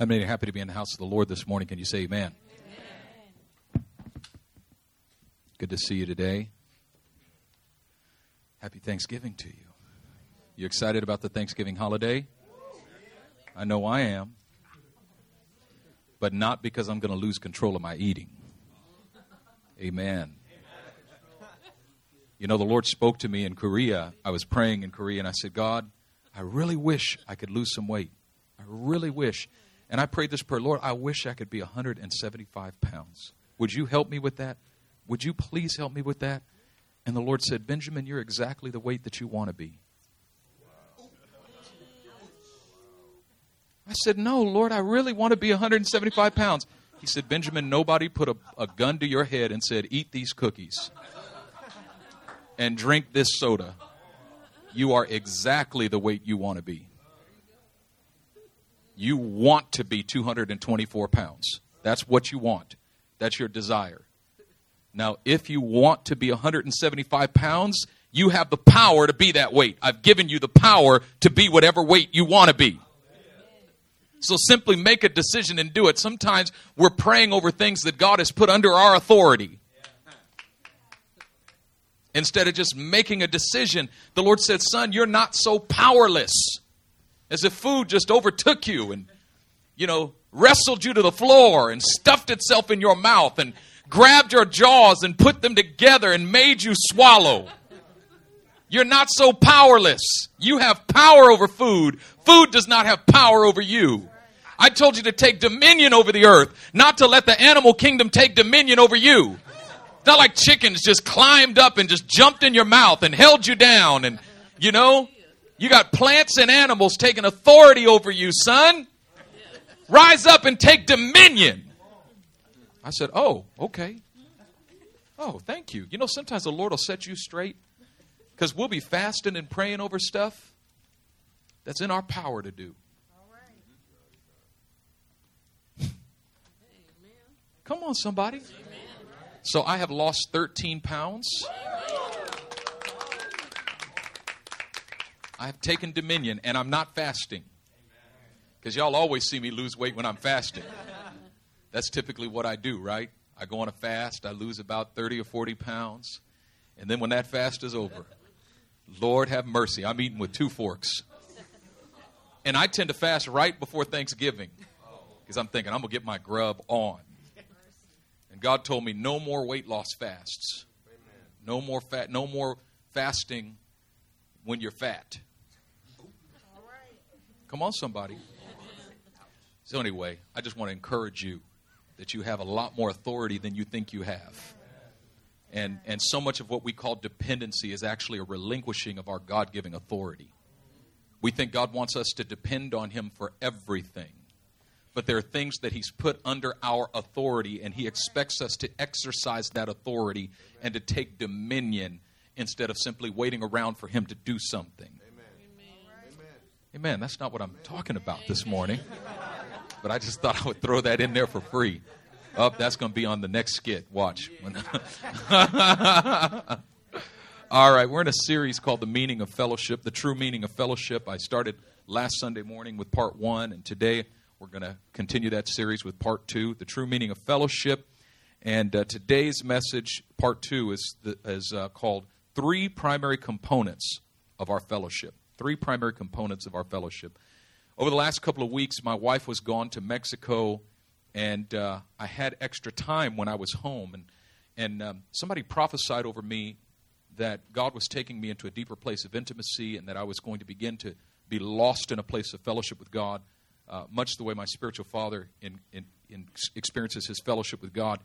How many are happy to be in the house of the Lord this morning? Can you say amen? amen? Good to see you today. Happy Thanksgiving to you. You excited about the Thanksgiving holiday? I know I am. But not because I'm going to lose control of my eating. Amen. You know, the Lord spoke to me in Korea. I was praying in Korea, and I said, God, I really wish I could lose some weight. I really wish. And I prayed this prayer Lord, I wish I could be 175 pounds. Would you help me with that? Would you please help me with that? And the Lord said, Benjamin, you're exactly the weight that you want to be. I said, No, Lord, I really want to be 175 pounds. He said, Benjamin, nobody put a, a gun to your head and said, Eat these cookies and drink this soda. You are exactly the weight you want to be you want to be 224 pounds. That's what you want. That's your desire. Now, if you want to be 175 pounds, you have the power to be that weight. I've given you the power to be whatever weight you want to be. So simply make a decision and do it. Sometimes we're praying over things that God has put under our authority. Instead of just making a decision, the Lord said, Son, you're not so powerless as if food just overtook you and, you know, wrestled you to the floor and stuffed itself in your mouth and grabbed your jaws and put them together and made you swallow. You're not so powerless. You have power over food. Food does not have power over you. I told you to take dominion over the earth, not to let the animal kingdom take dominion over you. It's not like chickens just climbed up and just jumped in your mouth and held you down and, you know, you got plants and animals taking authority over you, son. Rise up and take dominion. I said, Oh, okay. Oh, thank you. You know, sometimes the Lord will set you straight because we'll be fasting and praying over stuff that's in our power to do. Come on, somebody. So I have lost 13 pounds. I have taken dominion and I'm not fasting. Because y'all always see me lose weight when I'm fasting. That's typically what I do, right? I go on a fast, I lose about 30 or 40 pounds. And then when that fast is over, Lord have mercy, I'm eating with two forks. And I tend to fast right before Thanksgiving because I'm thinking I'm going to get my grub on. And God told me no more weight loss fasts. No more fat, no more fasting when you're fat. Come on, somebody. So, anyway, I just want to encourage you that you have a lot more authority than you think you have. And, and so much of what we call dependency is actually a relinquishing of our God giving authority. We think God wants us to depend on Him for everything. But there are things that He's put under our authority, and He expects us to exercise that authority and to take dominion instead of simply waiting around for Him to do something. Amen. That's not what I'm talking about this morning. But I just thought I would throw that in there for free. Up, oh, that's going to be on the next skit. Watch. All right, we're in a series called The Meaning of Fellowship, the true meaning of fellowship. I started last Sunday morning with part one, and today we're going to continue that series with part two, the true meaning of fellowship. And uh, today's message, part two, is, the, is uh, called Three Primary Components of Our Fellowship three primary components of our fellowship. Over the last couple of weeks, my wife was gone to Mexico, and uh, I had extra time when I was home. And, and um, somebody prophesied over me that God was taking me into a deeper place of intimacy and that I was going to begin to be lost in a place of fellowship with God, uh, much the way my spiritual father in, in, in experiences his fellowship with God.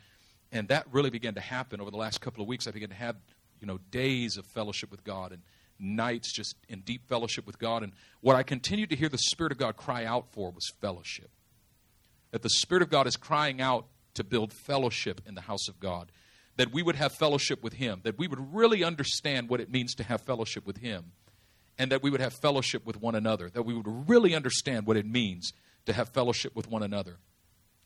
And that really began to happen over the last couple of weeks. I began to have, you know, days of fellowship with God and nights just in deep fellowship with God. And what I continued to hear the Spirit of God cry out for was fellowship. That the Spirit of God is crying out to build fellowship in the house of God. That we would have fellowship with Him. That we would really understand what it means to have fellowship with Him. And that we would have fellowship with one another. That we would really understand what it means to have fellowship with one another.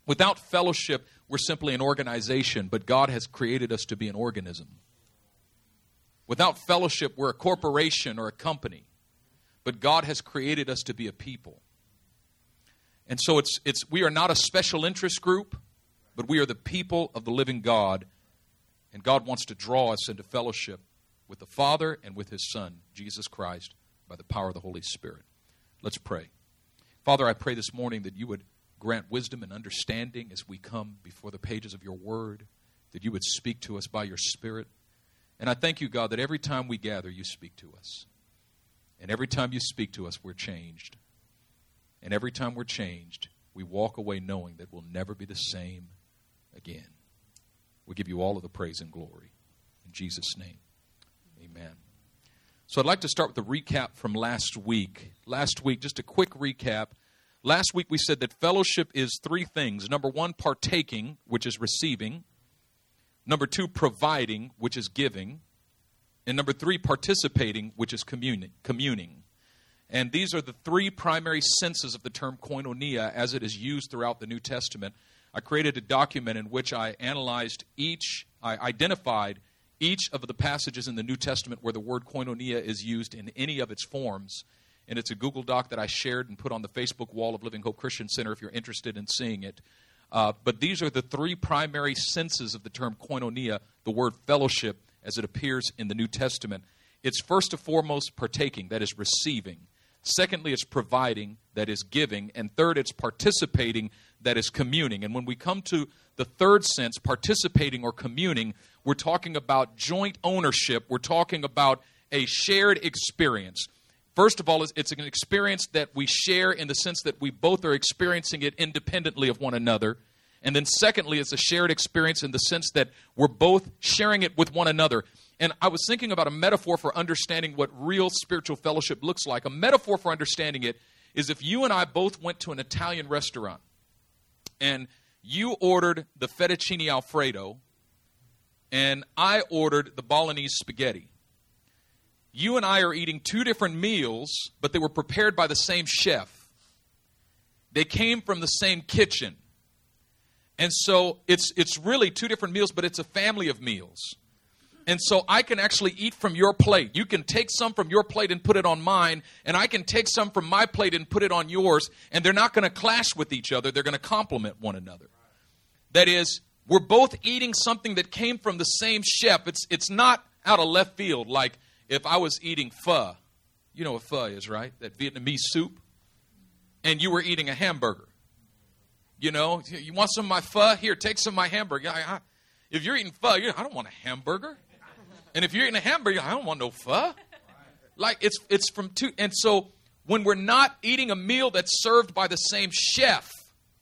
Without fellowship, we're simply an organization, but God has created us to be an organism. Without fellowship, we're a corporation or a company. But God has created us to be a people. And so it's, it's, we are not a special interest group, but we are the people of the living God. And God wants to draw us into fellowship with the Father and with His Son, Jesus Christ, by the power of the Holy Spirit. Let's pray. Father, I pray this morning that you would grant wisdom and understanding as we come before the pages of your word, that you would speak to us by your Spirit. And I thank you, God, that every time we gather, you speak to us. And every time you speak to us, we're changed. And every time we're changed, we walk away knowing that we'll never be the same again. We give you all of the praise and glory. In Jesus' name, amen. So I'd like to start with a recap from last week. Last week, just a quick recap. Last week we said that fellowship is three things. Number one, partaking, which is receiving. Number two, providing, which is giving. And number three, participating, which is communing. communing. And these are the three primary senses of the term koinonia as it is used throughout the New Testament. I created a document in which I analyzed each, I identified each of the passages in the New Testament where the word koinonia is used in any of its forms. And it's a Google Doc that I shared and put on the Facebook wall of Living Hope Christian Center if you're interested in seeing it. Uh, but these are the three primary senses of the term koinonia, the word fellowship, as it appears in the New Testament. It's first and foremost partaking, that is receiving. Secondly, it's providing, that is giving. And third, it's participating, that is communing. And when we come to the third sense, participating or communing, we're talking about joint ownership. We're talking about a shared experience. First of all, it's an experience that we share in the sense that we both are experiencing it independently of one another. And then, secondly, it's a shared experience in the sense that we're both sharing it with one another. And I was thinking about a metaphor for understanding what real spiritual fellowship looks like. A metaphor for understanding it is if you and I both went to an Italian restaurant and you ordered the fettuccine alfredo and I ordered the bolognese spaghetti. You and I are eating two different meals, but they were prepared by the same chef. They came from the same kitchen. And so it's it's really two different meals, but it's a family of meals. And so I can actually eat from your plate. You can take some from your plate and put it on mine, and I can take some from my plate and put it on yours, and they're not going to clash with each other. They're going to complement one another. That is, we're both eating something that came from the same chef. It's, it's not out of left field, like if I was eating pho. You know what pho is, right? That Vietnamese soup. And you were eating a hamburger. You know, you want some of my pho? Here, take some of my hamburger. I, I, if you're eating pho, you I don't want a hamburger. And if you're eating a hamburger, I don't want no pho. Like it's it's from two. And so when we're not eating a meal that's served by the same chef,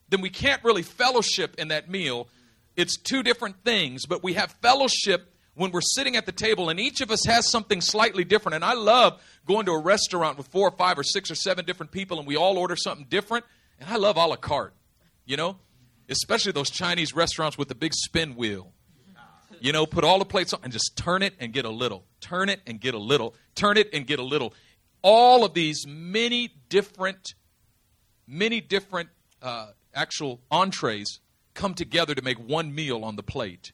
then we can't really fellowship in that meal. It's two different things, but we have fellowship when we're sitting at the table and each of us has something slightly different. And I love going to a restaurant with four or five or six or seven different people and we all order something different. And I love a la carte, you know, especially those Chinese restaurants with the big spin wheel. You know, put all the plates on and just turn it and get a little. Turn it and get a little. Turn it and get a little. All of these many different, many different uh, actual entrees come together to make one meal on the plate.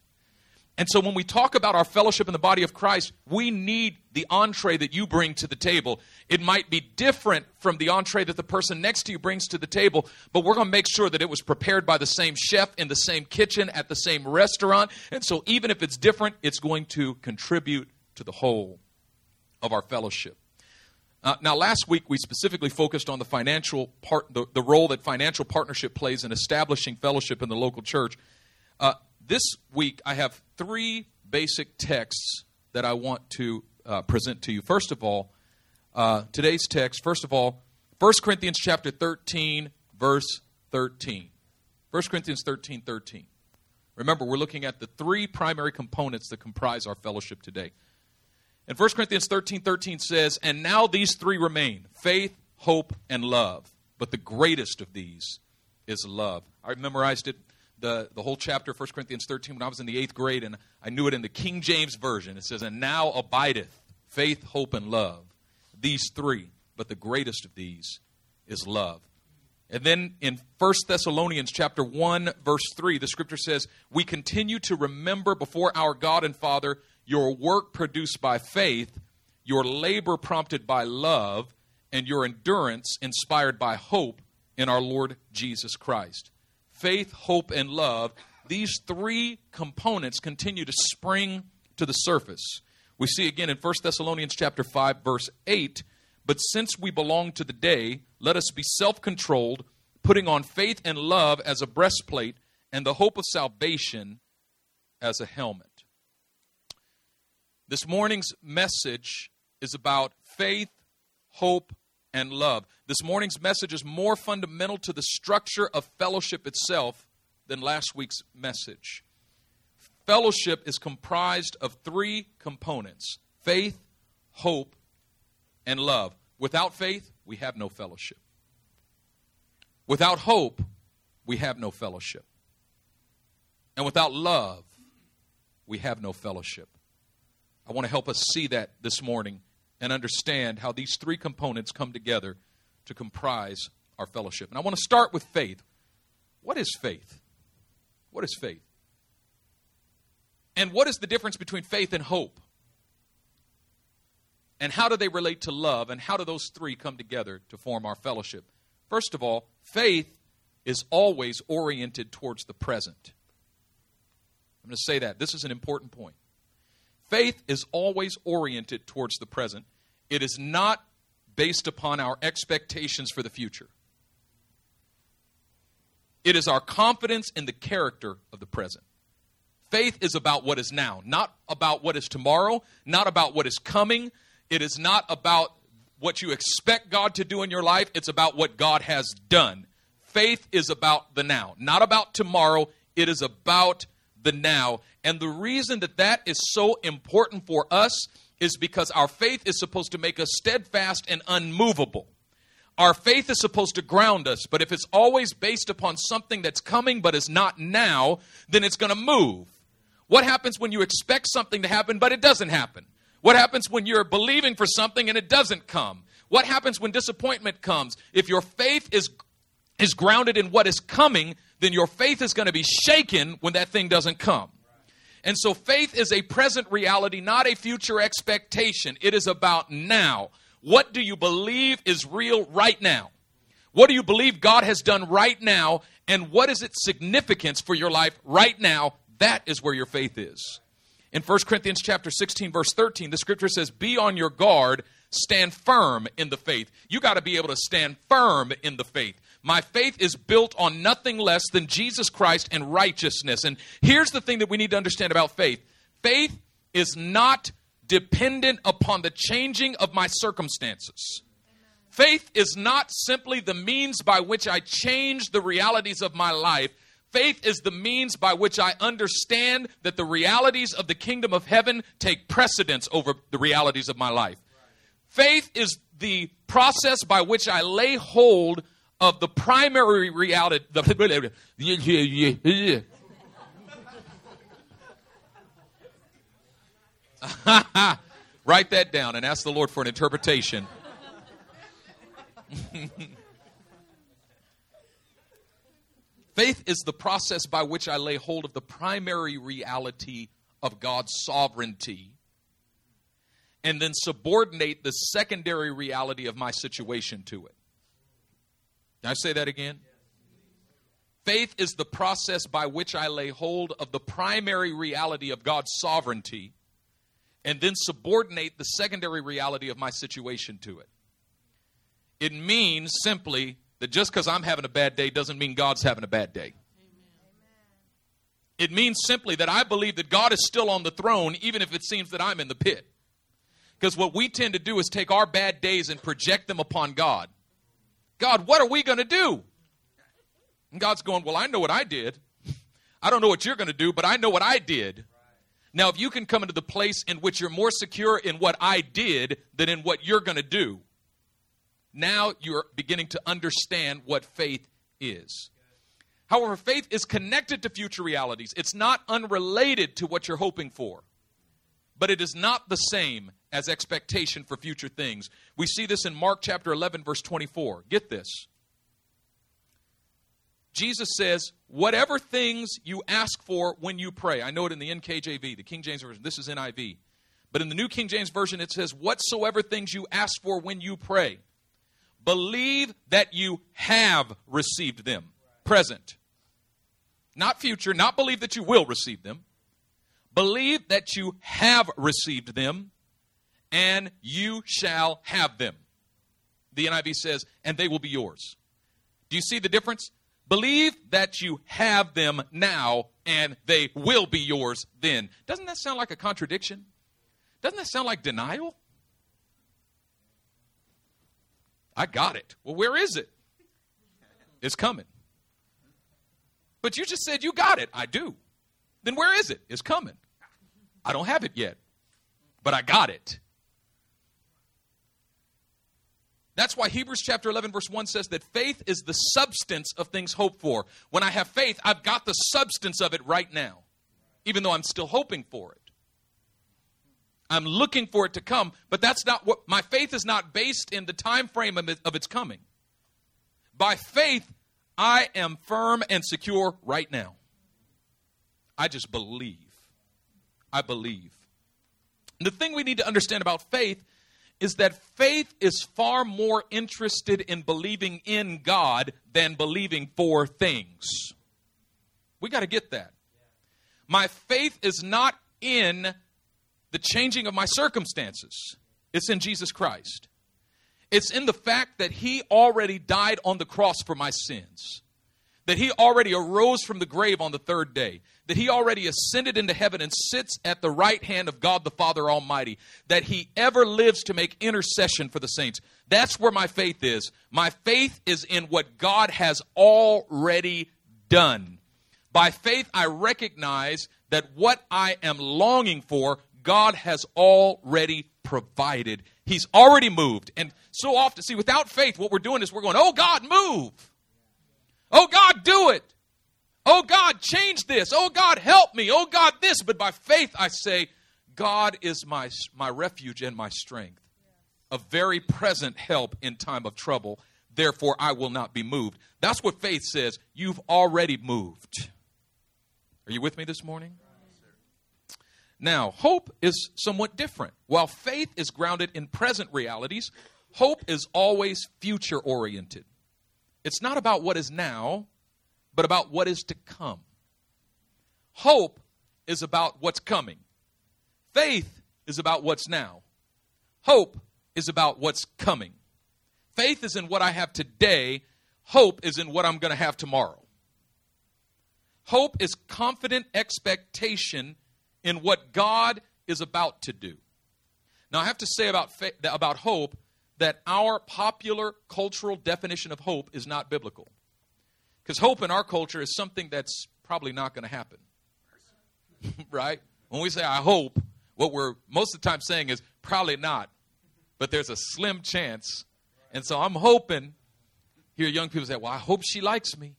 And so when we talk about our fellowship in the body of Christ, we need the entree that you bring to the table. It might be different from the entree that the person next to you brings to the table, but we're going to make sure that it was prepared by the same chef in the same kitchen at the same restaurant. And so even if it's different, it's going to contribute to the whole of our fellowship. Uh, now, last week we specifically focused on the financial part, the, the role that financial partnership plays in establishing fellowship in the local church. Uh, this week, I have three basic texts that I want to uh, present to you. First of all, uh, today's text, first of all, 1 Corinthians chapter 13, verse 13. 1 Corinthians 13, 13. Remember, we're looking at the three primary components that comprise our fellowship today. And 1 Corinthians 13, 13 says, And now these three remain faith, hope, and love. But the greatest of these is love. I memorized it the, the whole chapter, 1 Corinthians 13, when I was in the eighth grade, and I knew it in the King James Version. It says, And now abideth faith, hope, and love. These three, but the greatest of these is love. And then in 1 Thessalonians chapter 1 verse 3 the scripture says, "We continue to remember before our God and Father your work produced by faith, your labor prompted by love, and your endurance inspired by hope in our Lord Jesus Christ. Faith, hope, and love, these three components continue to spring to the surface. We see again in 1 Thessalonians chapter 5 verse 8, but since we belong to the day, let us be self-controlled, putting on faith and love as a breastplate and the hope of salvation as a helmet. This morning's message is about faith, hope, and love. This morning's message is more fundamental to the structure of fellowship itself than last week's message. Fellowship is comprised of three components faith, hope, and love. Without faith, we have no fellowship. Without hope, we have no fellowship. And without love, we have no fellowship. I want to help us see that this morning and understand how these three components come together to comprise our fellowship. And I want to start with faith. What is faith? What is faith? And what is the difference between faith and hope? And how do they relate to love? And how do those three come together to form our fellowship? First of all, faith is always oriented towards the present. I'm going to say that. This is an important point. Faith is always oriented towards the present, it is not based upon our expectations for the future. It is our confidence in the character of the present. Faith is about what is now, not about what is tomorrow, not about what is coming. It is not about what you expect God to do in your life, it's about what God has done. Faith is about the now, not about tomorrow. It is about the now. And the reason that that is so important for us is because our faith is supposed to make us steadfast and unmovable. Our faith is supposed to ground us, but if it's always based upon something that's coming but is not now, then it's going to move. What happens when you expect something to happen but it doesn't happen? What happens when you're believing for something and it doesn't come? What happens when disappointment comes? If your faith is is grounded in what is coming, then your faith is going to be shaken when that thing doesn't come. And so faith is a present reality, not a future expectation. It is about now. What do you believe is real right now? What do you believe God has done right now? And what is its significance for your life right now? That is where your faith is. In 1 Corinthians chapter 16 verse 13, the scripture says, "Be on your guard, stand firm in the faith." You got to be able to stand firm in the faith. My faith is built on nothing less than Jesus Christ and righteousness. And here's the thing that we need to understand about faith. Faith is not dependent upon the changing of my circumstances. Faith is not simply the means by which I change the realities of my life. Faith is the means by which I understand that the realities of the kingdom of heaven take precedence over the realities of my life. Faith is the process by which I lay hold of the primary reality. Write that down and ask the Lord for an interpretation. Faith is the process by which I lay hold of the primary reality of God's sovereignty and then subordinate the secondary reality of my situation to it. I say that again? Faith is the process by which I lay hold of the primary reality of God's sovereignty and then subordinate the secondary reality of my situation to it. It means simply that just because I'm having a bad day doesn't mean God's having a bad day. It means simply that I believe that God is still on the throne, even if it seems that I'm in the pit. Because what we tend to do is take our bad days and project them upon God. God, what are we going to do? And God's going, Well, I know what I did. I don't know what you're going to do, but I know what I did. Now, if you can come into the place in which you're more secure in what I did than in what you're going to do, now you're beginning to understand what faith is. However, faith is connected to future realities. It's not unrelated to what you're hoping for, but it is not the same as expectation for future things. We see this in Mark chapter 11, verse 24. Get this. Jesus says, Whatever things you ask for when you pray. I know it in the NKJV, the King James Version. This is NIV. But in the New King James Version, it says, Whatsoever things you ask for when you pray Believe that you have received them. Present. Not future, not believe that you will receive them. Believe that you have received them, and you shall have them. The NIV says, and they will be yours. Do you see the difference? Believe that you have them now, and they will be yours then. Doesn't that sound like a contradiction? Doesn't that sound like denial? I got it. Well, where is it? It's coming. But you just said you got it. I do. Then where is it? It's coming. I don't have it yet, but I got it. That's why Hebrews chapter 11, verse 1 says that faith is the substance of things hoped for. When I have faith, I've got the substance of it right now, even though I'm still hoping for it. I'm looking for it to come, but that's not what my faith is not based in the time frame of, it, of its coming. By faith, I am firm and secure right now. I just believe. I believe. And the thing we need to understand about faith is that faith is far more interested in believing in God than believing for things. We got to get that. My faith is not in the changing of my circumstances, it's in Jesus Christ. It's in the fact that He already died on the cross for my sins, that He already arose from the grave on the third day, that He already ascended into heaven and sits at the right hand of God the Father Almighty, that He ever lives to make intercession for the saints. That's where my faith is. My faith is in what God has already done. By faith, I recognize that what I am longing for, God has already provided. He's already moved. And so often, see, without faith, what we're doing is we're going, oh God, move. Oh God, do it. Oh God, change this. Oh God, help me. Oh God, this. But by faith, I say, God is my, my refuge and my strength, a very present help in time of trouble. Therefore, I will not be moved. That's what faith says. You've already moved. Are you with me this morning? Now, hope is somewhat different. While faith is grounded in present realities, hope is always future oriented. It's not about what is now, but about what is to come. Hope is about what's coming. Faith is about what's now. Hope is about what's coming. Faith is in what I have today. Hope is in what I'm going to have tomorrow. Hope is confident expectation in what God is about to do. Now, I have to say about, about hope that our popular cultural definition of hope is not biblical. Because hope in our culture is something that's probably not going to happen. right? When we say I hope, what we're most of the time saying is probably not. But there's a slim chance. And so I'm hoping, here young people say, Well, I hope she likes me.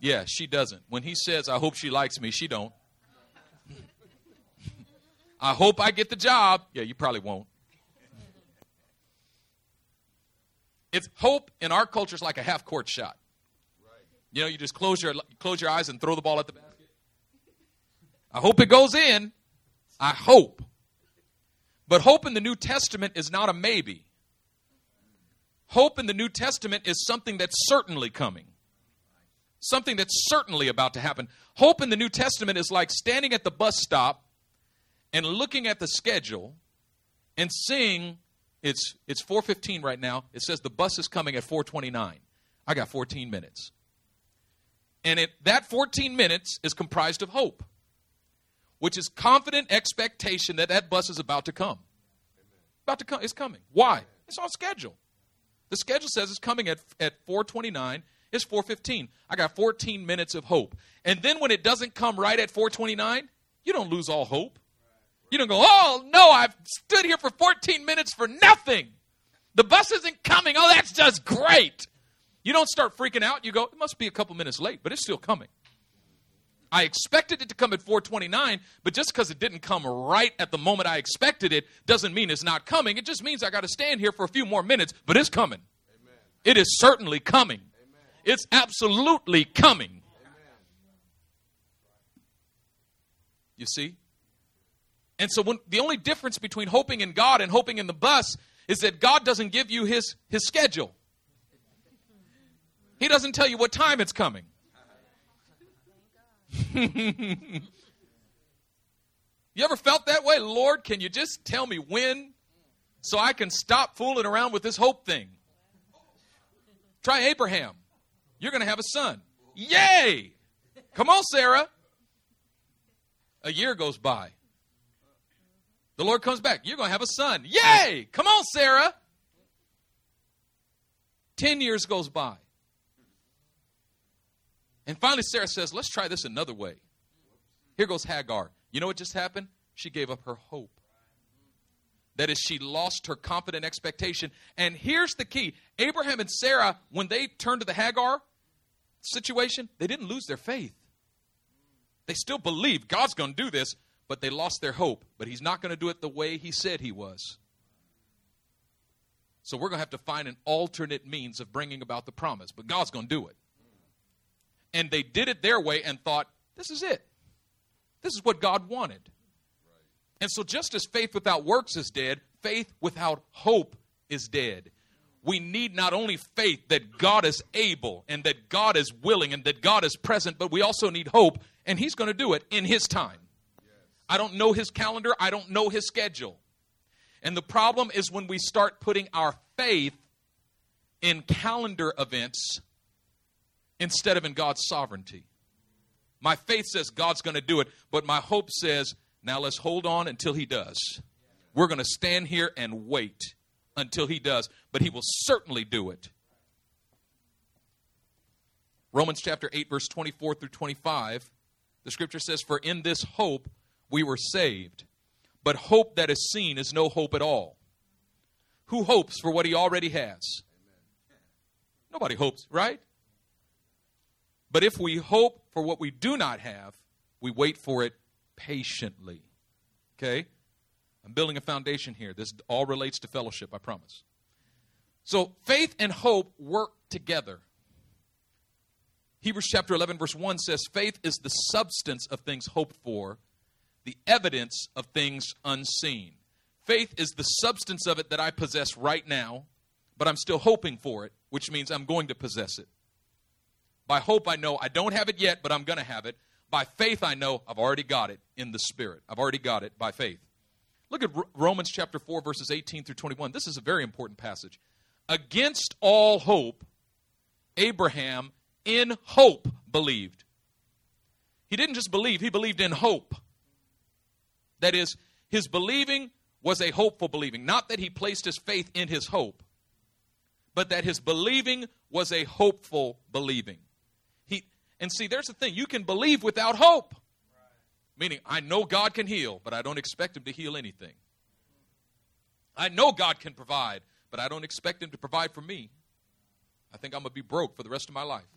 Yeah, she doesn't. When he says, I hope she likes me, she don't. I hope I get the job. Yeah, you probably won't. It's hope in our culture is like a half court shot. You know, you just close your close your eyes and throw the ball at the basket. I hope it goes in. I hope. But hope in the New Testament is not a maybe. Hope in the New Testament is something that's certainly coming. Something that's certainly about to happen. Hope in the New Testament is like standing at the bus stop and looking at the schedule and seeing it's it's 4:15 right now. It says the bus is coming at 4:29. I got 14 minutes. And it that 14 minutes is comprised of hope, which is confident expectation that that bus is about to come. About to come. It's coming. Why? It's on schedule. The schedule says it's coming at, at 429. It's 415. I got 14 minutes of hope. And then when it doesn't come right at 429, you don't lose all hope. You don't go, oh, no, I've stood here for 14 minutes for nothing. The bus isn't coming. Oh, that's just great. You don't start freaking out. You go, it must be a couple minutes late, but it's still coming. I expected it to come at 429, but just because it didn't come right at the moment I expected it doesn't mean it's not coming. It just means I got to stand here for a few more minutes, but it's coming. Amen. It is certainly coming. Amen. It's absolutely coming. Amen. You see? And so when, the only difference between hoping in God and hoping in the bus is that God doesn't give you his, his schedule. He doesn't tell you what time it's coming. you ever felt that way? Lord, can you just tell me when so I can stop fooling around with this hope thing? Try Abraham. You're going to have a son. Yay! Come on, Sarah. A year goes by. The Lord comes back. You're going to have a son. Yay! Come on, Sarah. Ten years goes by. And finally, Sarah says, Let's try this another way. Here goes Hagar. You know what just happened? She gave up her hope. That is, she lost her confident expectation. And here's the key Abraham and Sarah, when they turned to the Hagar situation, they didn't lose their faith. They still believe God's going to do this, but they lost their hope. But He's not going to do it the way He said He was. So we're going to have to find an alternate means of bringing about the promise, but God's going to do it. And they did it their way and thought, this is it. This is what God wanted. And so, just as faith without works is dead, faith without hope is dead. We need not only faith that God is able and that God is willing and that God is present, but we also need hope, and He's going to do it in His time. I don't know His calendar, I don't know His schedule. And the problem is when we start putting our faith in calendar events instead of in God's sovereignty. My faith says God's going to do it, but my hope says, now let's hold on until He does. We're going to stand here and wait until He does, but He will certainly do it. Romans chapter 8, verse 24 through 25, the scripture says, For in this hope we were saved. But hope that is seen is no hope at all. Who hopes for what he already has? Nobody hopes, right? But if we hope for what we do not have, we wait for it patiently. Okay? I'm building a foundation here. This all relates to fellowship, I promise. So faith and hope work together. Hebrews chapter 11, verse 1 says, Faith is the substance of things hoped for, the evidence of things unseen. Faith is the substance of it that I possess right now, but I'm still hoping for it, which means I'm going to possess it. By hope, I know I don't have it yet, but I'm going to have it. By faith, I know I've already got it in the Spirit. I've already got it by faith. Look at Romans chapter 4, verses 18 through 21. This is a very important passage. Against all hope, Abraham in hope believed. He didn't just believe, he believed in hope. That is, his believing was a hopeful believing. Not that he placed his faith in his hope, but that his believing was a hopeful believing. He and see, there's the thing, you can believe without hope. Meaning, I know God can heal, but I don't expect him to heal anything. I know God can provide, but I don't expect him to provide for me. I think I'm going to be broke for the rest of my life.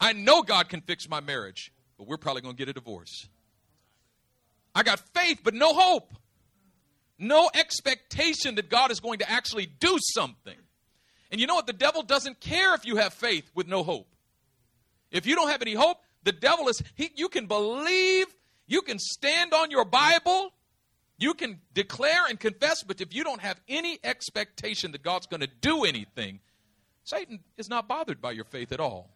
I know God can fix my marriage, but we're probably going to get a divorce. I got faith, but no hope. No expectation that God is going to actually do something. And you know what? The devil doesn't care if you have faith with no hope. If you don't have any hope, the devil is, he, you can believe, you can stand on your Bible, you can declare and confess, but if you don't have any expectation that God's going to do anything, Satan is not bothered by your faith at all.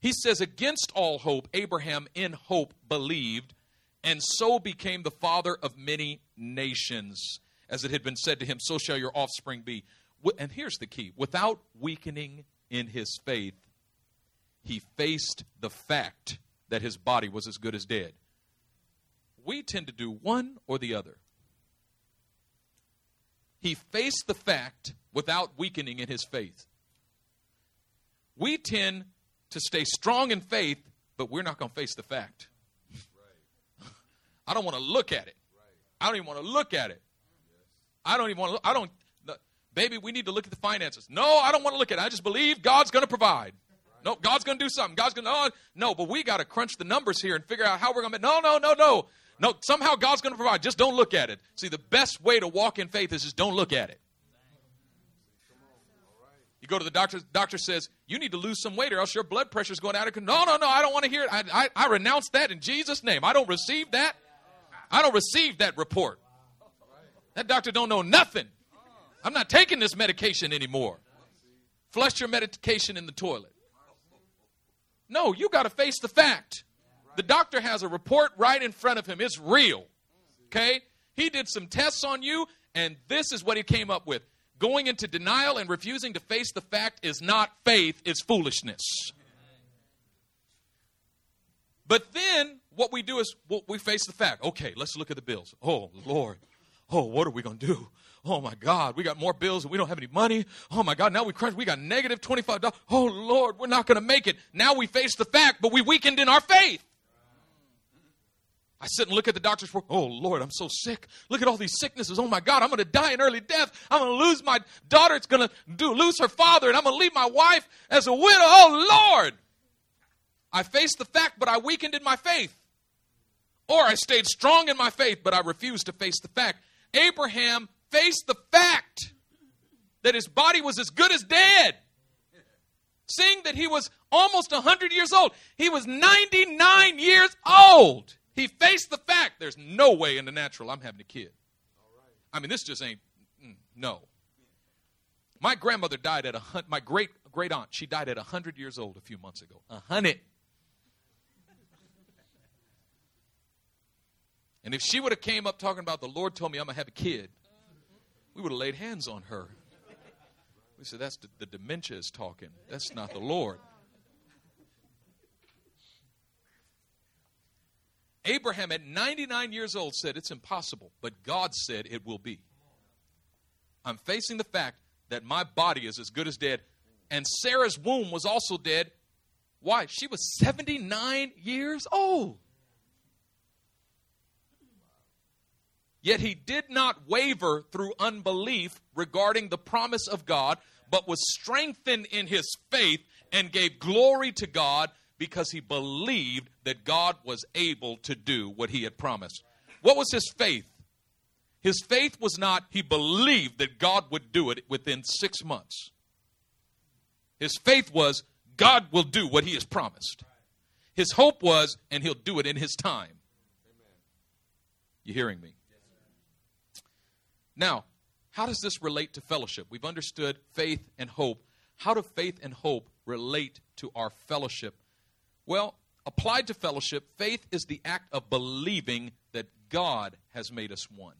He says, Against all hope, Abraham in hope believed, and so became the father of many nations. As it had been said to him, so shall your offspring be. And here's the key without weakening in his faith, he faced the fact that his body was as good as dead. We tend to do one or the other. He faced the fact without weakening in his faith. We tend to stay strong in faith, but we're not going to face the fact. I don't want to look at it. I don't even want to look at it. I don't even want to. I don't. Baby, we need to look at the finances. No, I don't want to look at it. I just believe God's going to provide. No, God's going to do something. God's going to. Oh, no, but we got to crunch the numbers here and figure out how we're going to. No, no, no, no, no. Somehow God's going to provide. Just don't look at it. See, the best way to walk in faith is just don't look at it. You go to the doctor. Doctor says you need to lose some weight, or else your blood pressure is going out of control. No, no, no. I don't want to hear it. I, I, I renounce that in Jesus' name. I don't receive that. I don't receive that report. That doctor don't know nothing. I'm not taking this medication anymore. Flush your medication in the toilet. No, you got to face the fact. The doctor has a report right in front of him. It's real. Okay? He did some tests on you, and this is what he came up with. Going into denial and refusing to face the fact is not faith, it's foolishness. But then what we do is well, we face the fact. Okay, let's look at the bills. Oh, Lord. Oh, what are we going to do? Oh my God, we got more bills and we don't have any money. Oh my God, now we crunch. We got negative $25. Oh Lord, we're not going to make it. Now we face the fact, but we weakened in our faith. I sit and look at the doctor's report. Oh Lord, I'm so sick. Look at all these sicknesses. Oh my God, I'm going to die in early death. I'm going to lose my daughter. It's going to do, lose her father, and I'm going to leave my wife as a widow. Oh Lord. I faced the fact, but I weakened in my faith. Or I stayed strong in my faith, but I refused to face the fact. Abraham faced the fact that his body was as good as dead. Seeing that he was almost 100 years old, he was 99 years old. He faced the fact there's no way in the natural I'm having a kid. I mean, this just ain't, mm, no. My grandmother died at a hundred, my great great aunt, she died at 100 years old a few months ago. A 100. And if she would have came up talking about the Lord told me I'm going to have a kid, we would have laid hands on her. We said, that's the, the dementia is talking. That's not the Lord. Abraham at 99 years old said it's impossible, but God said it will be. I'm facing the fact that my body is as good as dead, and Sarah's womb was also dead. Why? She was 79 years old. Yet he did not waver through unbelief regarding the promise of God, but was strengthened in his faith and gave glory to God because he believed that God was able to do what he had promised. What was his faith? His faith was not, he believed that God would do it within six months. His faith was, God will do what he has promised. His hope was, and he'll do it in his time. You hearing me? Now, how does this relate to fellowship? We've understood faith and hope. How do faith and hope relate to our fellowship? Well, applied to fellowship, faith is the act of believing that God has made us one.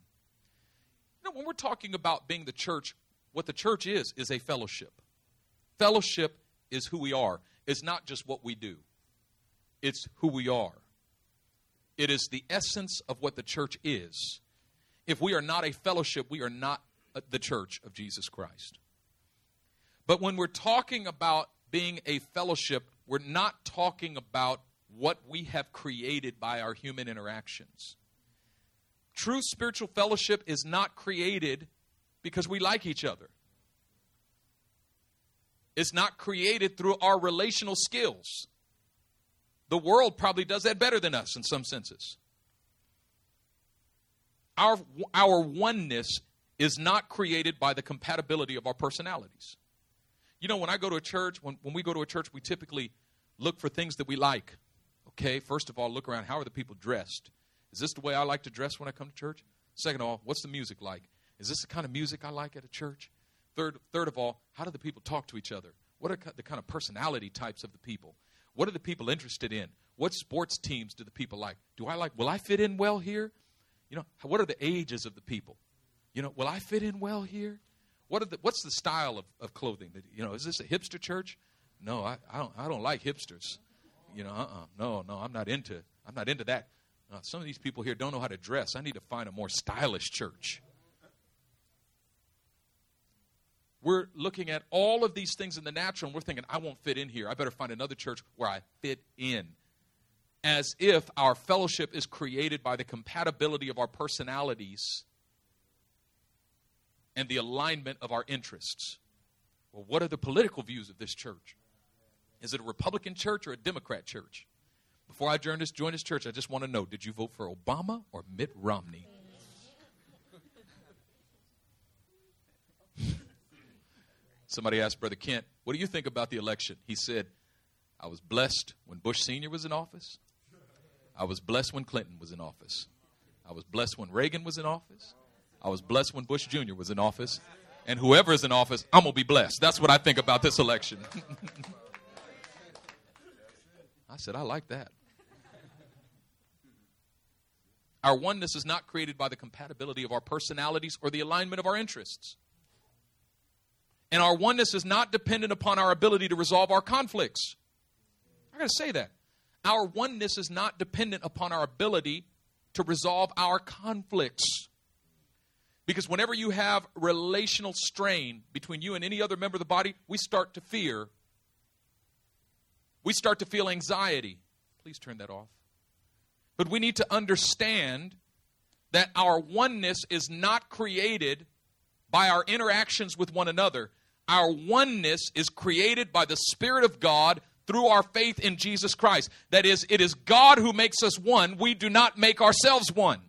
You know, when we're talking about being the church, what the church is, is a fellowship. Fellowship is who we are, it's not just what we do, it's who we are. It is the essence of what the church is. If we are not a fellowship, we are not uh, the church of Jesus Christ. But when we're talking about being a fellowship, we're not talking about what we have created by our human interactions. True spiritual fellowship is not created because we like each other. It's not created through our relational skills. The world probably does that better than us in some senses. Our, our oneness is not created by the compatibility of our personalities. You know, when I go to a church, when, when we go to a church, we typically look for things that we like. Okay, first of all, look around. How are the people dressed? Is this the way I like to dress when I come to church? Second of all, what's the music like? Is this the kind of music I like at a church? Third, third of all, how do the people talk to each other? What are the kind of personality types of the people? What are the people interested in? What sports teams do the people like? Do I like, will I fit in well here? You know, what are the ages of the people? You know, will I fit in well here? What are the, what's the style of, of clothing? That, you know, is this a hipster church? No, I, I don't. I don't like hipsters. You know, uh-uh. No, no, I'm not into. I'm not into that. Uh, some of these people here don't know how to dress. I need to find a more stylish church. We're looking at all of these things in the natural, and we're thinking, I won't fit in here. I better find another church where I fit in as if our fellowship is created by the compatibility of our personalities and the alignment of our interests. Well, what are the political views of this church? Is it a Republican church or a Democrat church? Before I join this, join this church, I just want to know did you vote for Obama or Mitt Romney? Somebody asked Brother Kent, What do you think about the election? He said, I was blessed when Bush Sr. was in office. I was blessed when Clinton was in office. I was blessed when Reagan was in office. I was blessed when Bush Jr. was in office. And whoever is in office, I'm going to be blessed. That's what I think about this election. I said, I like that. Our oneness is not created by the compatibility of our personalities or the alignment of our interests. And our oneness is not dependent upon our ability to resolve our conflicts. I got to say that. Our oneness is not dependent upon our ability to resolve our conflicts. Because whenever you have relational strain between you and any other member of the body, we start to fear. We start to feel anxiety. Please turn that off. But we need to understand that our oneness is not created by our interactions with one another. Our oneness is created by the Spirit of God through our faith in Jesus Christ. That is, it is God who makes us one. We do not make ourselves one.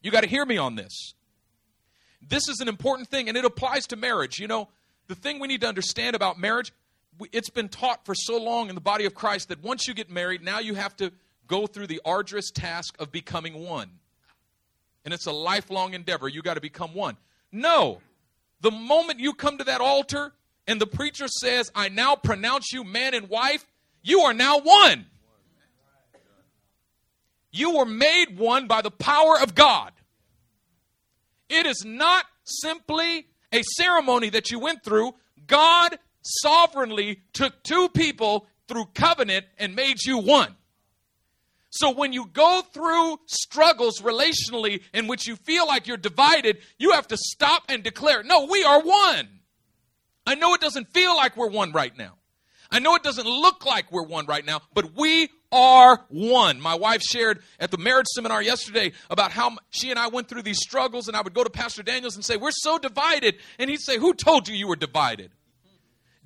You got to hear me on this. This is an important thing, and it applies to marriage. You know, the thing we need to understand about marriage, it's been taught for so long in the body of Christ that once you get married, now you have to go through the arduous task of becoming one. And it's a lifelong endeavor. You got to become one. No. The moment you come to that altar and the preacher says, I now pronounce you man and wife, you are now one. You were made one by the power of God. It is not simply a ceremony that you went through. God sovereignly took two people through covenant and made you one. So when you go through struggles relationally in which you feel like you're divided, you have to stop and declare, no, we are one. I know it doesn't feel like we're one right now. I know it doesn't look like we're one right now, but we are one. My wife shared at the marriage seminar yesterday about how she and I went through these struggles, and I would go to Pastor Daniels and say, We're so divided. And he'd say, Who told you you were divided?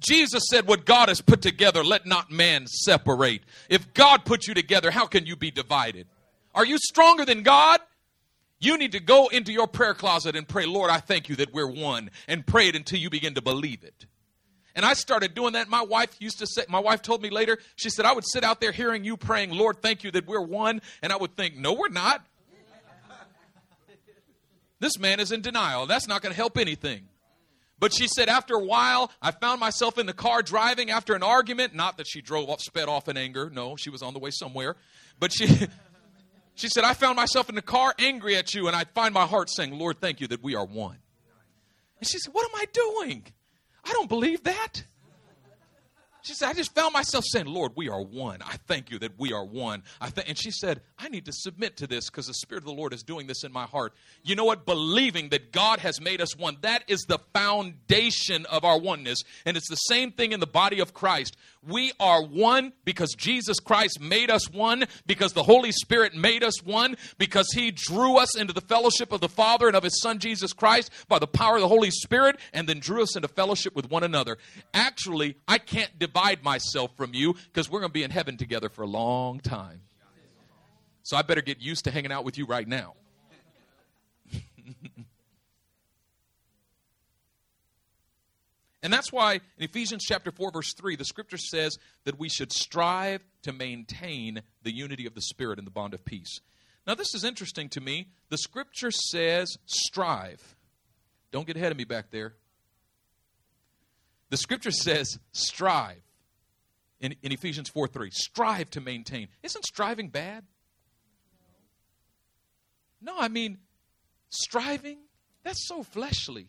Jesus said, What God has put together, let not man separate. If God put you together, how can you be divided? Are you stronger than God? You need to go into your prayer closet and pray, Lord, I thank you that we're one, and pray it until you begin to believe it. And I started doing that. My wife used to say, my wife told me later, she said, I would sit out there hearing you praying, Lord, thank you that we're one. And I would think, no, we're not. this man is in denial. That's not going to help anything. But she said, after a while, I found myself in the car driving after an argument. Not that she drove off, sped off in anger. No, she was on the way somewhere. But she, she said, I found myself in the car angry at you, and I find my heart saying, Lord, thank you that we are one. And she said, What am I doing? I don't believe that. She said, I just found myself saying, Lord, we are one. I thank you that we are one. I th-. And she said, I need to submit to this because the Spirit of the Lord is doing this in my heart. You know what? Believing that God has made us one, that is the foundation of our oneness. And it's the same thing in the body of Christ. We are one because Jesus Christ made us one, because the Holy Spirit made us one, because He drew us into the fellowship of the Father and of His Son Jesus Christ by the power of the Holy Spirit, and then drew us into fellowship with one another. Actually, I can't divide myself from you because we're going to be in heaven together for a long time. So I better get used to hanging out with you right now. And that's why in Ephesians chapter 4 verse 3 the scripture says that we should strive to maintain the unity of the spirit in the bond of peace. Now this is interesting to me. The scripture says strive. Don't get ahead of me back there. The scripture says strive in, in Ephesians 4 3. Strive to maintain. Isn't striving bad? No, I mean, striving, that's so fleshly.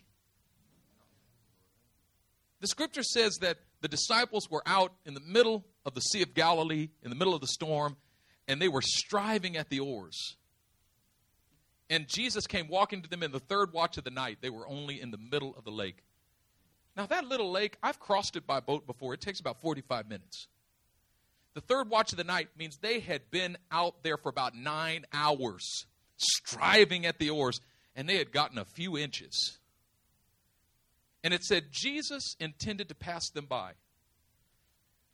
The scripture says that the disciples were out in the middle of the Sea of Galilee, in the middle of the storm, and they were striving at the oars. And Jesus came walking to them in the third watch of the night. They were only in the middle of the lake. Now, that little lake, I've crossed it by boat before. It takes about 45 minutes. The third watch of the night means they had been out there for about nine hours, striving at the oars, and they had gotten a few inches. And it said Jesus intended to pass them by.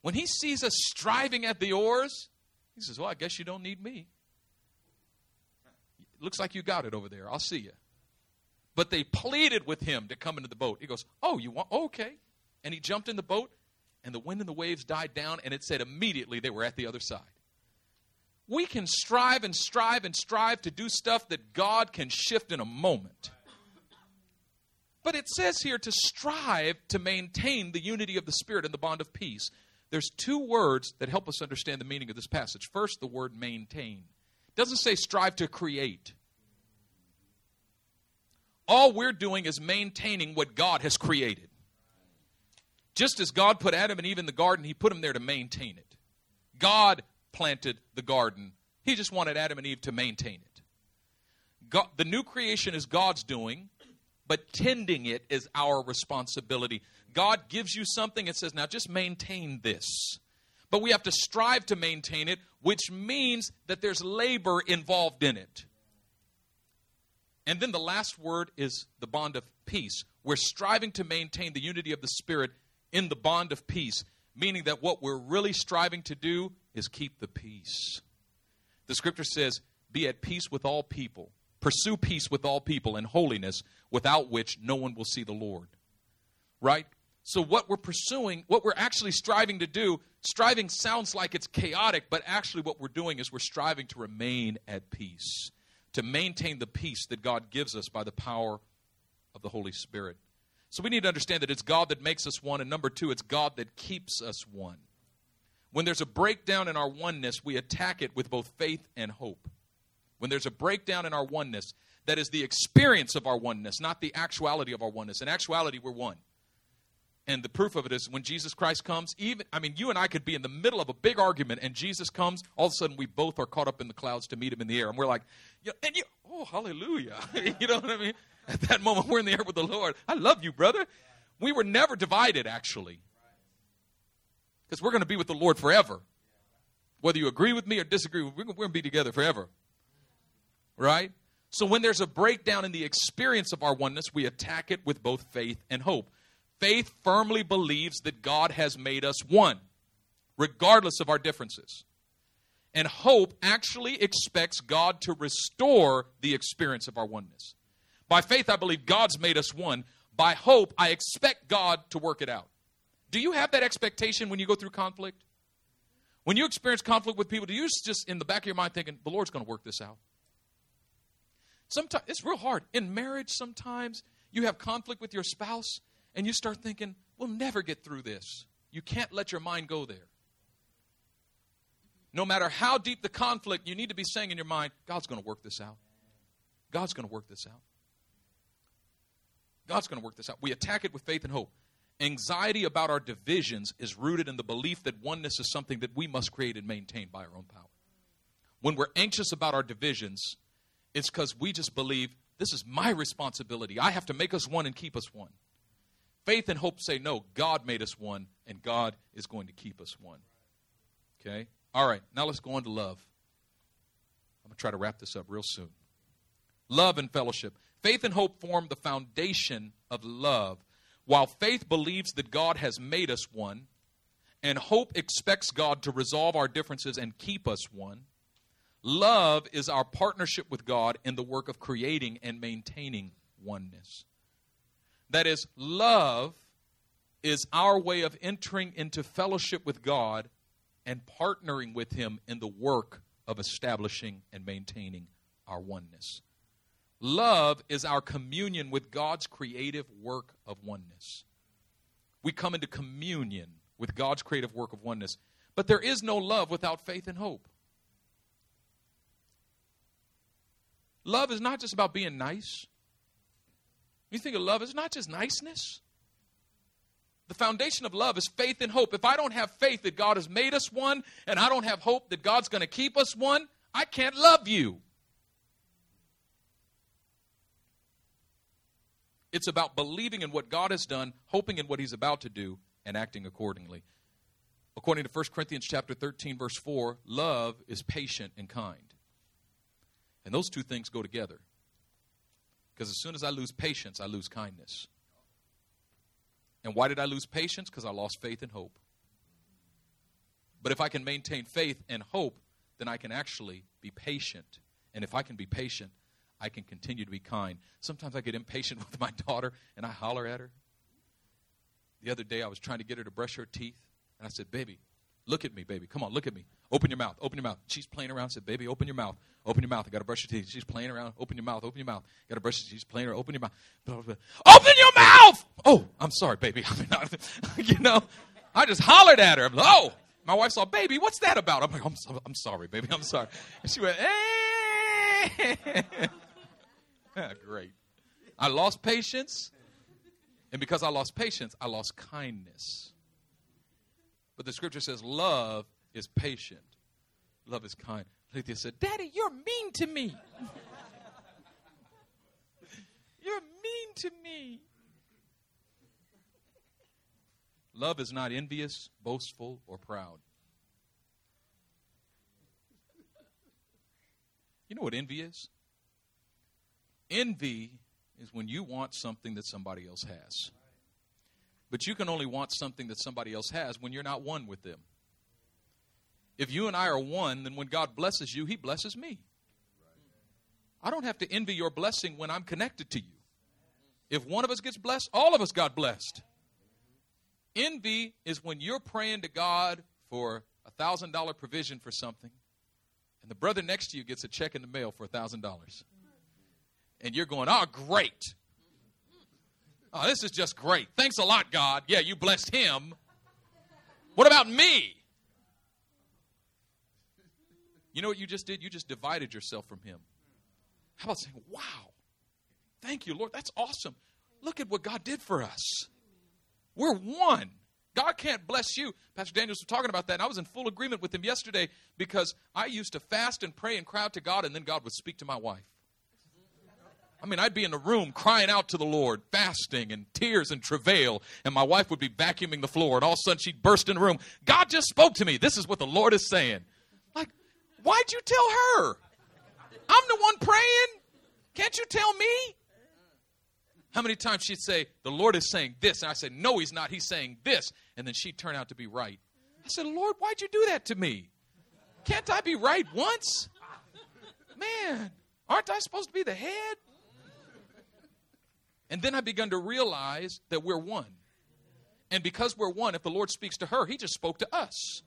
When he sees us striving at the oars, he says, Well, I guess you don't need me. Looks like you got it over there. I'll see you. But they pleaded with him to come into the boat. He goes, Oh, you want? okay. And he jumped in the boat, and the wind and the waves died down, and it said immediately they were at the other side. we can strive and strive and strive to do stuff that God can shift in a moment. But it says here to strive to maintain the unity of the Spirit and the bond of peace. There's two words that help us understand the meaning of this passage. First, the word maintain. It doesn't say strive to create. All we're doing is maintaining what God has created. Just as God put Adam and Eve in the garden, He put them there to maintain it. God planted the garden, He just wanted Adam and Eve to maintain it. God, the new creation is God's doing, but tending it is our responsibility. God gives you something and says, now just maintain this. But we have to strive to maintain it, which means that there's labor involved in it. And then the last word is the bond of peace. We're striving to maintain the unity of the Spirit in the bond of peace, meaning that what we're really striving to do is keep the peace. The scripture says, Be at peace with all people, pursue peace with all people and holiness, without which no one will see the Lord. Right? So, what we're pursuing, what we're actually striving to do, striving sounds like it's chaotic, but actually, what we're doing is we're striving to remain at peace to maintain the peace that God gives us by the power of the Holy Spirit. So we need to understand that it's God that makes us one, and number two, it's God that keeps us one. When there's a breakdown in our oneness, we attack it with both faith and hope. When there's a breakdown in our oneness, that is the experience of our oneness, not the actuality of our oneness. In actuality, we're one. And the proof of it is when Jesus Christ comes, even, I mean, you and I could be in the middle of a big argument and Jesus comes, all of a sudden we both are caught up in the clouds to meet him in the air. And we're like, and you, oh, hallelujah. you know what I mean? At that moment, we're in the air with the Lord. I love you, brother. We were never divided, actually. Because we're going to be with the Lord forever. Whether you agree with me or disagree, we're going to be together forever. Right? So when there's a breakdown in the experience of our oneness, we attack it with both faith and hope. Faith firmly believes that God has made us one, regardless of our differences. And hope actually expects God to restore the experience of our oneness. By faith, I believe God's made us one. By hope, I expect God to work it out. Do you have that expectation when you go through conflict? When you experience conflict with people, do you just in the back of your mind thinking, the Lord's going to work this out? Sometimes it's real hard. In marriage, sometimes you have conflict with your spouse, and you start thinking, we'll never get through this. You can't let your mind go there. No matter how deep the conflict, you need to be saying in your mind, God's going to work this out. God's going to work this out. God's going to work this out. We attack it with faith and hope. Anxiety about our divisions is rooted in the belief that oneness is something that we must create and maintain by our own power. When we're anxious about our divisions, it's because we just believe this is my responsibility. I have to make us one and keep us one. Faith and hope say, no, God made us one, and God is going to keep us one. Okay? All right, now let's go on to love. I'm going to try to wrap this up real soon. Love and fellowship. Faith and hope form the foundation of love. While faith believes that God has made us one, and hope expects God to resolve our differences and keep us one, love is our partnership with God in the work of creating and maintaining oneness. That is, love is our way of entering into fellowship with God and partnering with Him in the work of establishing and maintaining our oneness. Love is our communion with God's creative work of oneness. We come into communion with God's creative work of oneness. But there is no love without faith and hope. Love is not just about being nice. You think of love, it's not just niceness. The foundation of love is faith and hope. If I don't have faith that God has made us one, and I don't have hope that God's going to keep us one, I can't love you. It's about believing in what God has done, hoping in what He's about to do, and acting accordingly. According to 1 Corinthians chapter 13, verse 4, love is patient and kind. And those two things go together. Because as soon as I lose patience, I lose kindness. And why did I lose patience? Because I lost faith and hope. But if I can maintain faith and hope, then I can actually be patient. And if I can be patient, I can continue to be kind. Sometimes I get impatient with my daughter and I holler at her. The other day I was trying to get her to brush her teeth, and I said, Baby, Look at me, baby. Come on, look at me. Open your mouth. Open your mouth. She's playing around. Said, baby, open your mouth. Open your mouth. I got to brush your teeth. She's playing around. Open your mouth. Open your mouth. Got to brush your teeth. She's playing around. Open your mouth. Open your mouth. Oh, I'm sorry, baby. I you know, I just hollered at her. I'm like, oh, my wife saw, baby, what's that about? I'm like, I'm, so, I'm sorry, baby. I'm sorry. And she went, hey. Eh. Ah, great. I lost patience. And because I lost patience, I lost kindness. But the scripture says love is patient, love is kind. Lethea said, Daddy, you're mean to me. you're mean to me. Love is not envious, boastful, or proud. You know what envy is? Envy is when you want something that somebody else has. But you can only want something that somebody else has when you're not one with them. If you and I are one, then when God blesses you, He blesses me. I don't have to envy your blessing when I'm connected to you. If one of us gets blessed, all of us got blessed. Envy is when you're praying to God for a thousand dollar provision for something, and the brother next to you gets a check in the mail for a thousand dollars and you're going, oh, great. Oh, this is just great. Thanks a lot, God. Yeah, you blessed him. What about me? You know what you just did? You just divided yourself from him. How about saying, wow, thank you, Lord. That's awesome. Look at what God did for us. We're one. God can't bless you. Pastor Daniels was talking about that, and I was in full agreement with him yesterday because I used to fast and pray and cry out to God, and then God would speak to my wife. I mean, I'd be in the room crying out to the Lord, fasting and tears and travail, and my wife would be vacuuming the floor, and all of a sudden she'd burst in the room. God just spoke to me. This is what the Lord is saying. Like, why'd you tell her? I'm the one praying. Can't you tell me? How many times she'd say, The Lord is saying this? And I said, No, he's not. He's saying this. And then she'd turn out to be right. I said, Lord, why'd you do that to me? Can't I be right once? Man, aren't I supposed to be the head? And then I begun to realize that we're one. And because we're one, if the Lord speaks to her, he just spoke to us.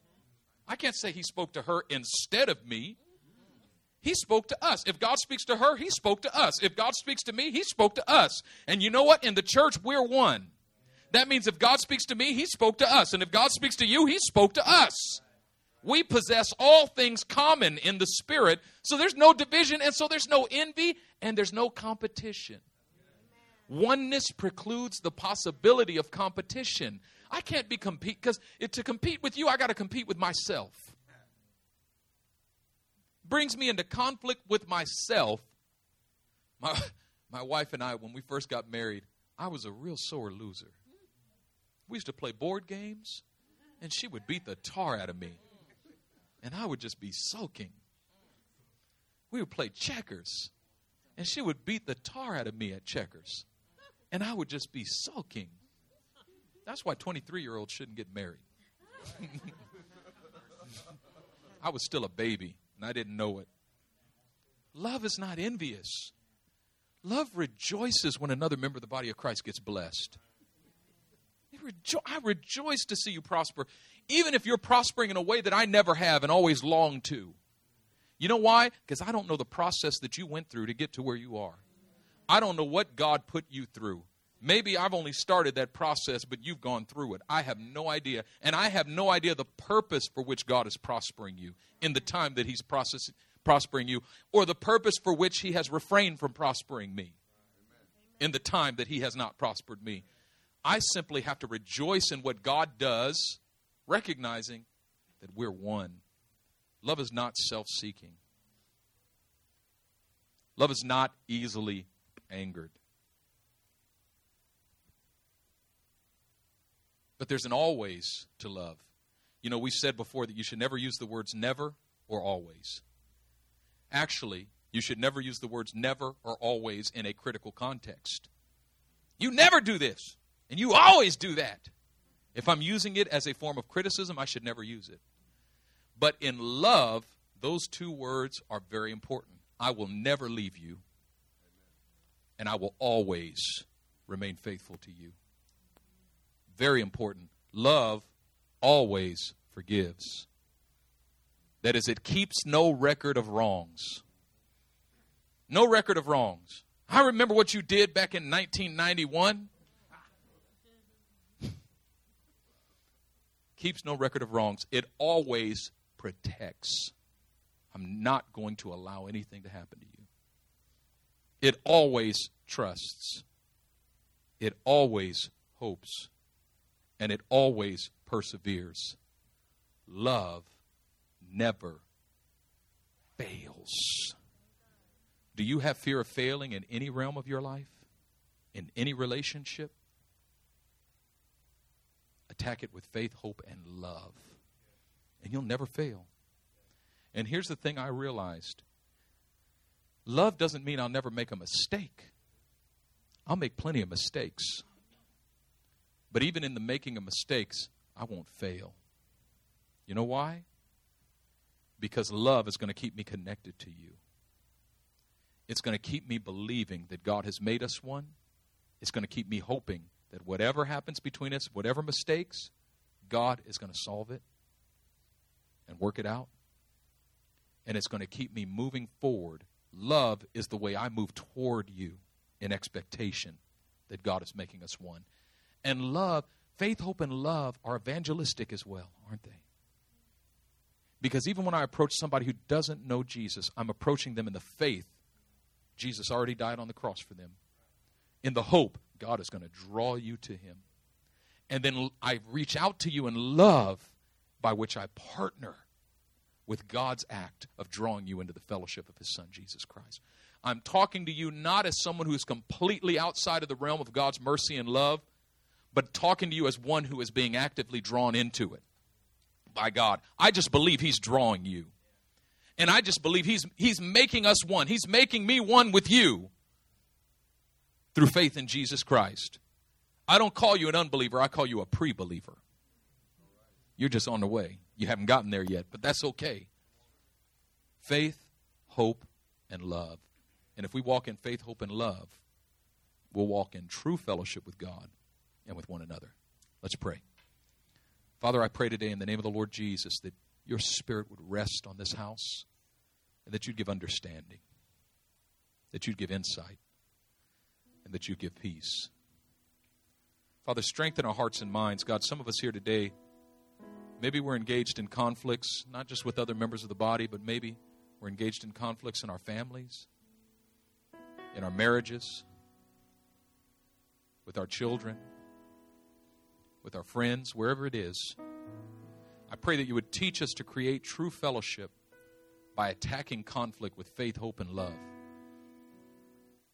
I can't say he spoke to her instead of me. He spoke to us. If God speaks to her, he spoke to us. If God speaks to me, he spoke to us. And you know what? In the church, we're one. That means if God speaks to me, he spoke to us. And if God speaks to you, he spoke to us. We possess all things common in the spirit. So there's no division, and so there's no envy, and there's no competition. Oneness precludes the possibility of competition. I can't be compete because to compete with you, I got to compete with myself. Brings me into conflict with myself. My, my wife and I, when we first got married, I was a real sore loser. We used to play board games, and she would beat the tar out of me. And I would just be sulking. We would play checkers, and she would beat the tar out of me at checkers and I would just be sulking. That's why 23 year olds shouldn't get married. I was still a baby and I didn't know it. Love is not envious. Love rejoices when another member of the body of Christ gets blessed. Rejo- I rejoice to see you prosper, even if you're prospering in a way that I never have and always long to. You know why? Because I don't know the process that you went through to get to where you are. I don't know what God put you through. Maybe I've only started that process, but you've gone through it. I have no idea. And I have no idea the purpose for which God is prospering you in the time that He's prospering you, or the purpose for which He has refrained from prospering me in the time that He has not prospered me. I simply have to rejoice in what God does, recognizing that we're one. Love is not self seeking, love is not easily angered. But there's an always to love. You know, we said before that you should never use the words never or always. Actually, you should never use the words never or always in a critical context. You never do this, and you always do that. If I'm using it as a form of criticism, I should never use it. But in love, those two words are very important. I will never leave you, and I will always remain faithful to you. Very important. Love always forgives. That is, it keeps no record of wrongs. No record of wrongs. I remember what you did back in 1991. keeps no record of wrongs. It always protects. I'm not going to allow anything to happen to you. It always trusts. It always hopes. And it always perseveres. Love never fails. Do you have fear of failing in any realm of your life? In any relationship? Attack it with faith, hope, and love. And you'll never fail. And here's the thing I realized love doesn't mean I'll never make a mistake. I'll make plenty of mistakes. But even in the making of mistakes, I won't fail. You know why? Because love is going to keep me connected to you. It's going to keep me believing that God has made us one. It's going to keep me hoping that whatever happens between us, whatever mistakes, God is going to solve it and work it out. And it's going to keep me moving forward. Love is the way I move toward you in expectation that God is making us one. And love, faith, hope, and love are evangelistic as well, aren't they? Because even when I approach somebody who doesn't know Jesus, I'm approaching them in the faith Jesus already died on the cross for them, in the hope God is going to draw you to Him. And then I reach out to you in love by which I partner with God's act of drawing you into the fellowship of His Son, Jesus Christ. I'm talking to you not as someone who is completely outside of the realm of God's mercy and love, but talking to you as one who is being actively drawn into it by God. I just believe He's drawing you. And I just believe He's, he's making us one. He's making me one with you through faith in Jesus Christ. I don't call you an unbeliever, I call you a pre believer. You're just on the way. You haven't gotten there yet, but that's okay. Faith, hope, and love. And if we walk in faith, hope, and love, we'll walk in true fellowship with God and with one another. Let's pray. Father, I pray today in the name of the Lord Jesus that your spirit would rest on this house and that you'd give understanding, that you'd give insight, and that you'd give peace. Father, strengthen our hearts and minds. God, some of us here today, maybe we're engaged in conflicts, not just with other members of the body, but maybe we're engaged in conflicts in our families in our marriages, with our children, with our friends, wherever it is. I pray that you would teach us to create true fellowship by attacking conflict with faith, hope, and love.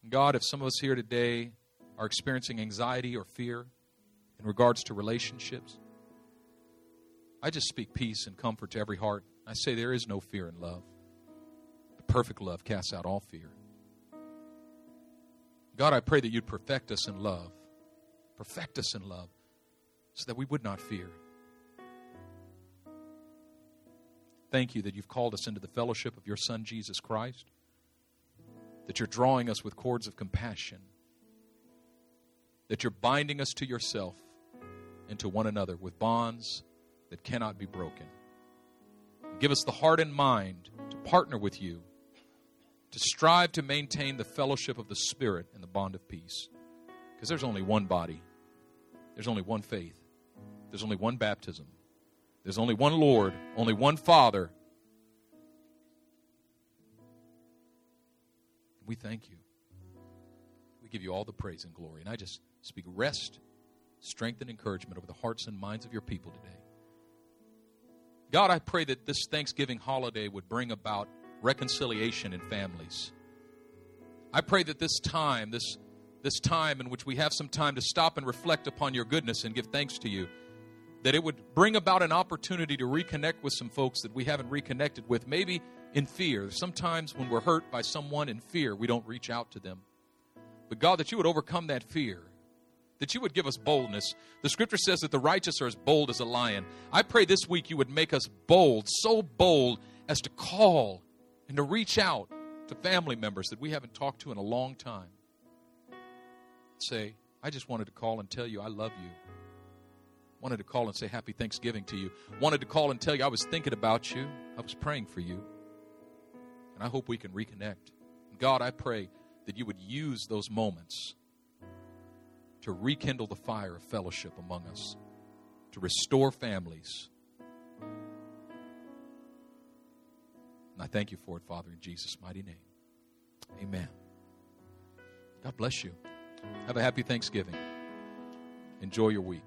God, if some of us here today are experiencing anxiety or fear in regards to relationships, I just speak peace and comfort to every heart. I say there is no fear in love. The perfect love casts out all fear. God, I pray that you'd perfect us in love. Perfect us in love so that we would not fear. Thank you that you've called us into the fellowship of your Son, Jesus Christ, that you're drawing us with cords of compassion, that you're binding us to yourself and to one another with bonds that cannot be broken. Give us the heart and mind to partner with you to strive to maintain the fellowship of the Spirit and the bond of peace. Because there's only one body, there's only one faith, there's only one baptism, there's only one Lord, only one Father. We thank you. We give you all the praise and glory. And I just speak rest, strength, and encouragement over the hearts and minds of your people today. God, I pray that this Thanksgiving holiday would bring about reconciliation in families. I pray that this time, this, this time in which we have some time to stop and reflect upon your goodness and give thanks to you, that it would bring about an opportunity to reconnect with some folks that we haven't reconnected with, maybe in fear. Sometimes when we're hurt by someone in fear, we don't reach out to them. But God, that you would overcome that fear, that you would give us boldness. The scripture says that the righteous are as bold as a lion. I pray this week you would make us bold, so bold as to call and to reach out to family members that we haven't talked to in a long time. Say, I just wanted to call and tell you I love you. Wanted to call and say happy Thanksgiving to you. Wanted to call and tell you I was thinking about you. I was praying for you. And I hope we can reconnect. God, I pray that you would use those moments to rekindle the fire of fellowship among us, to restore families. And I thank you for it, Father, in Jesus' mighty name. Amen. God bless you. Have a happy Thanksgiving. Enjoy your week.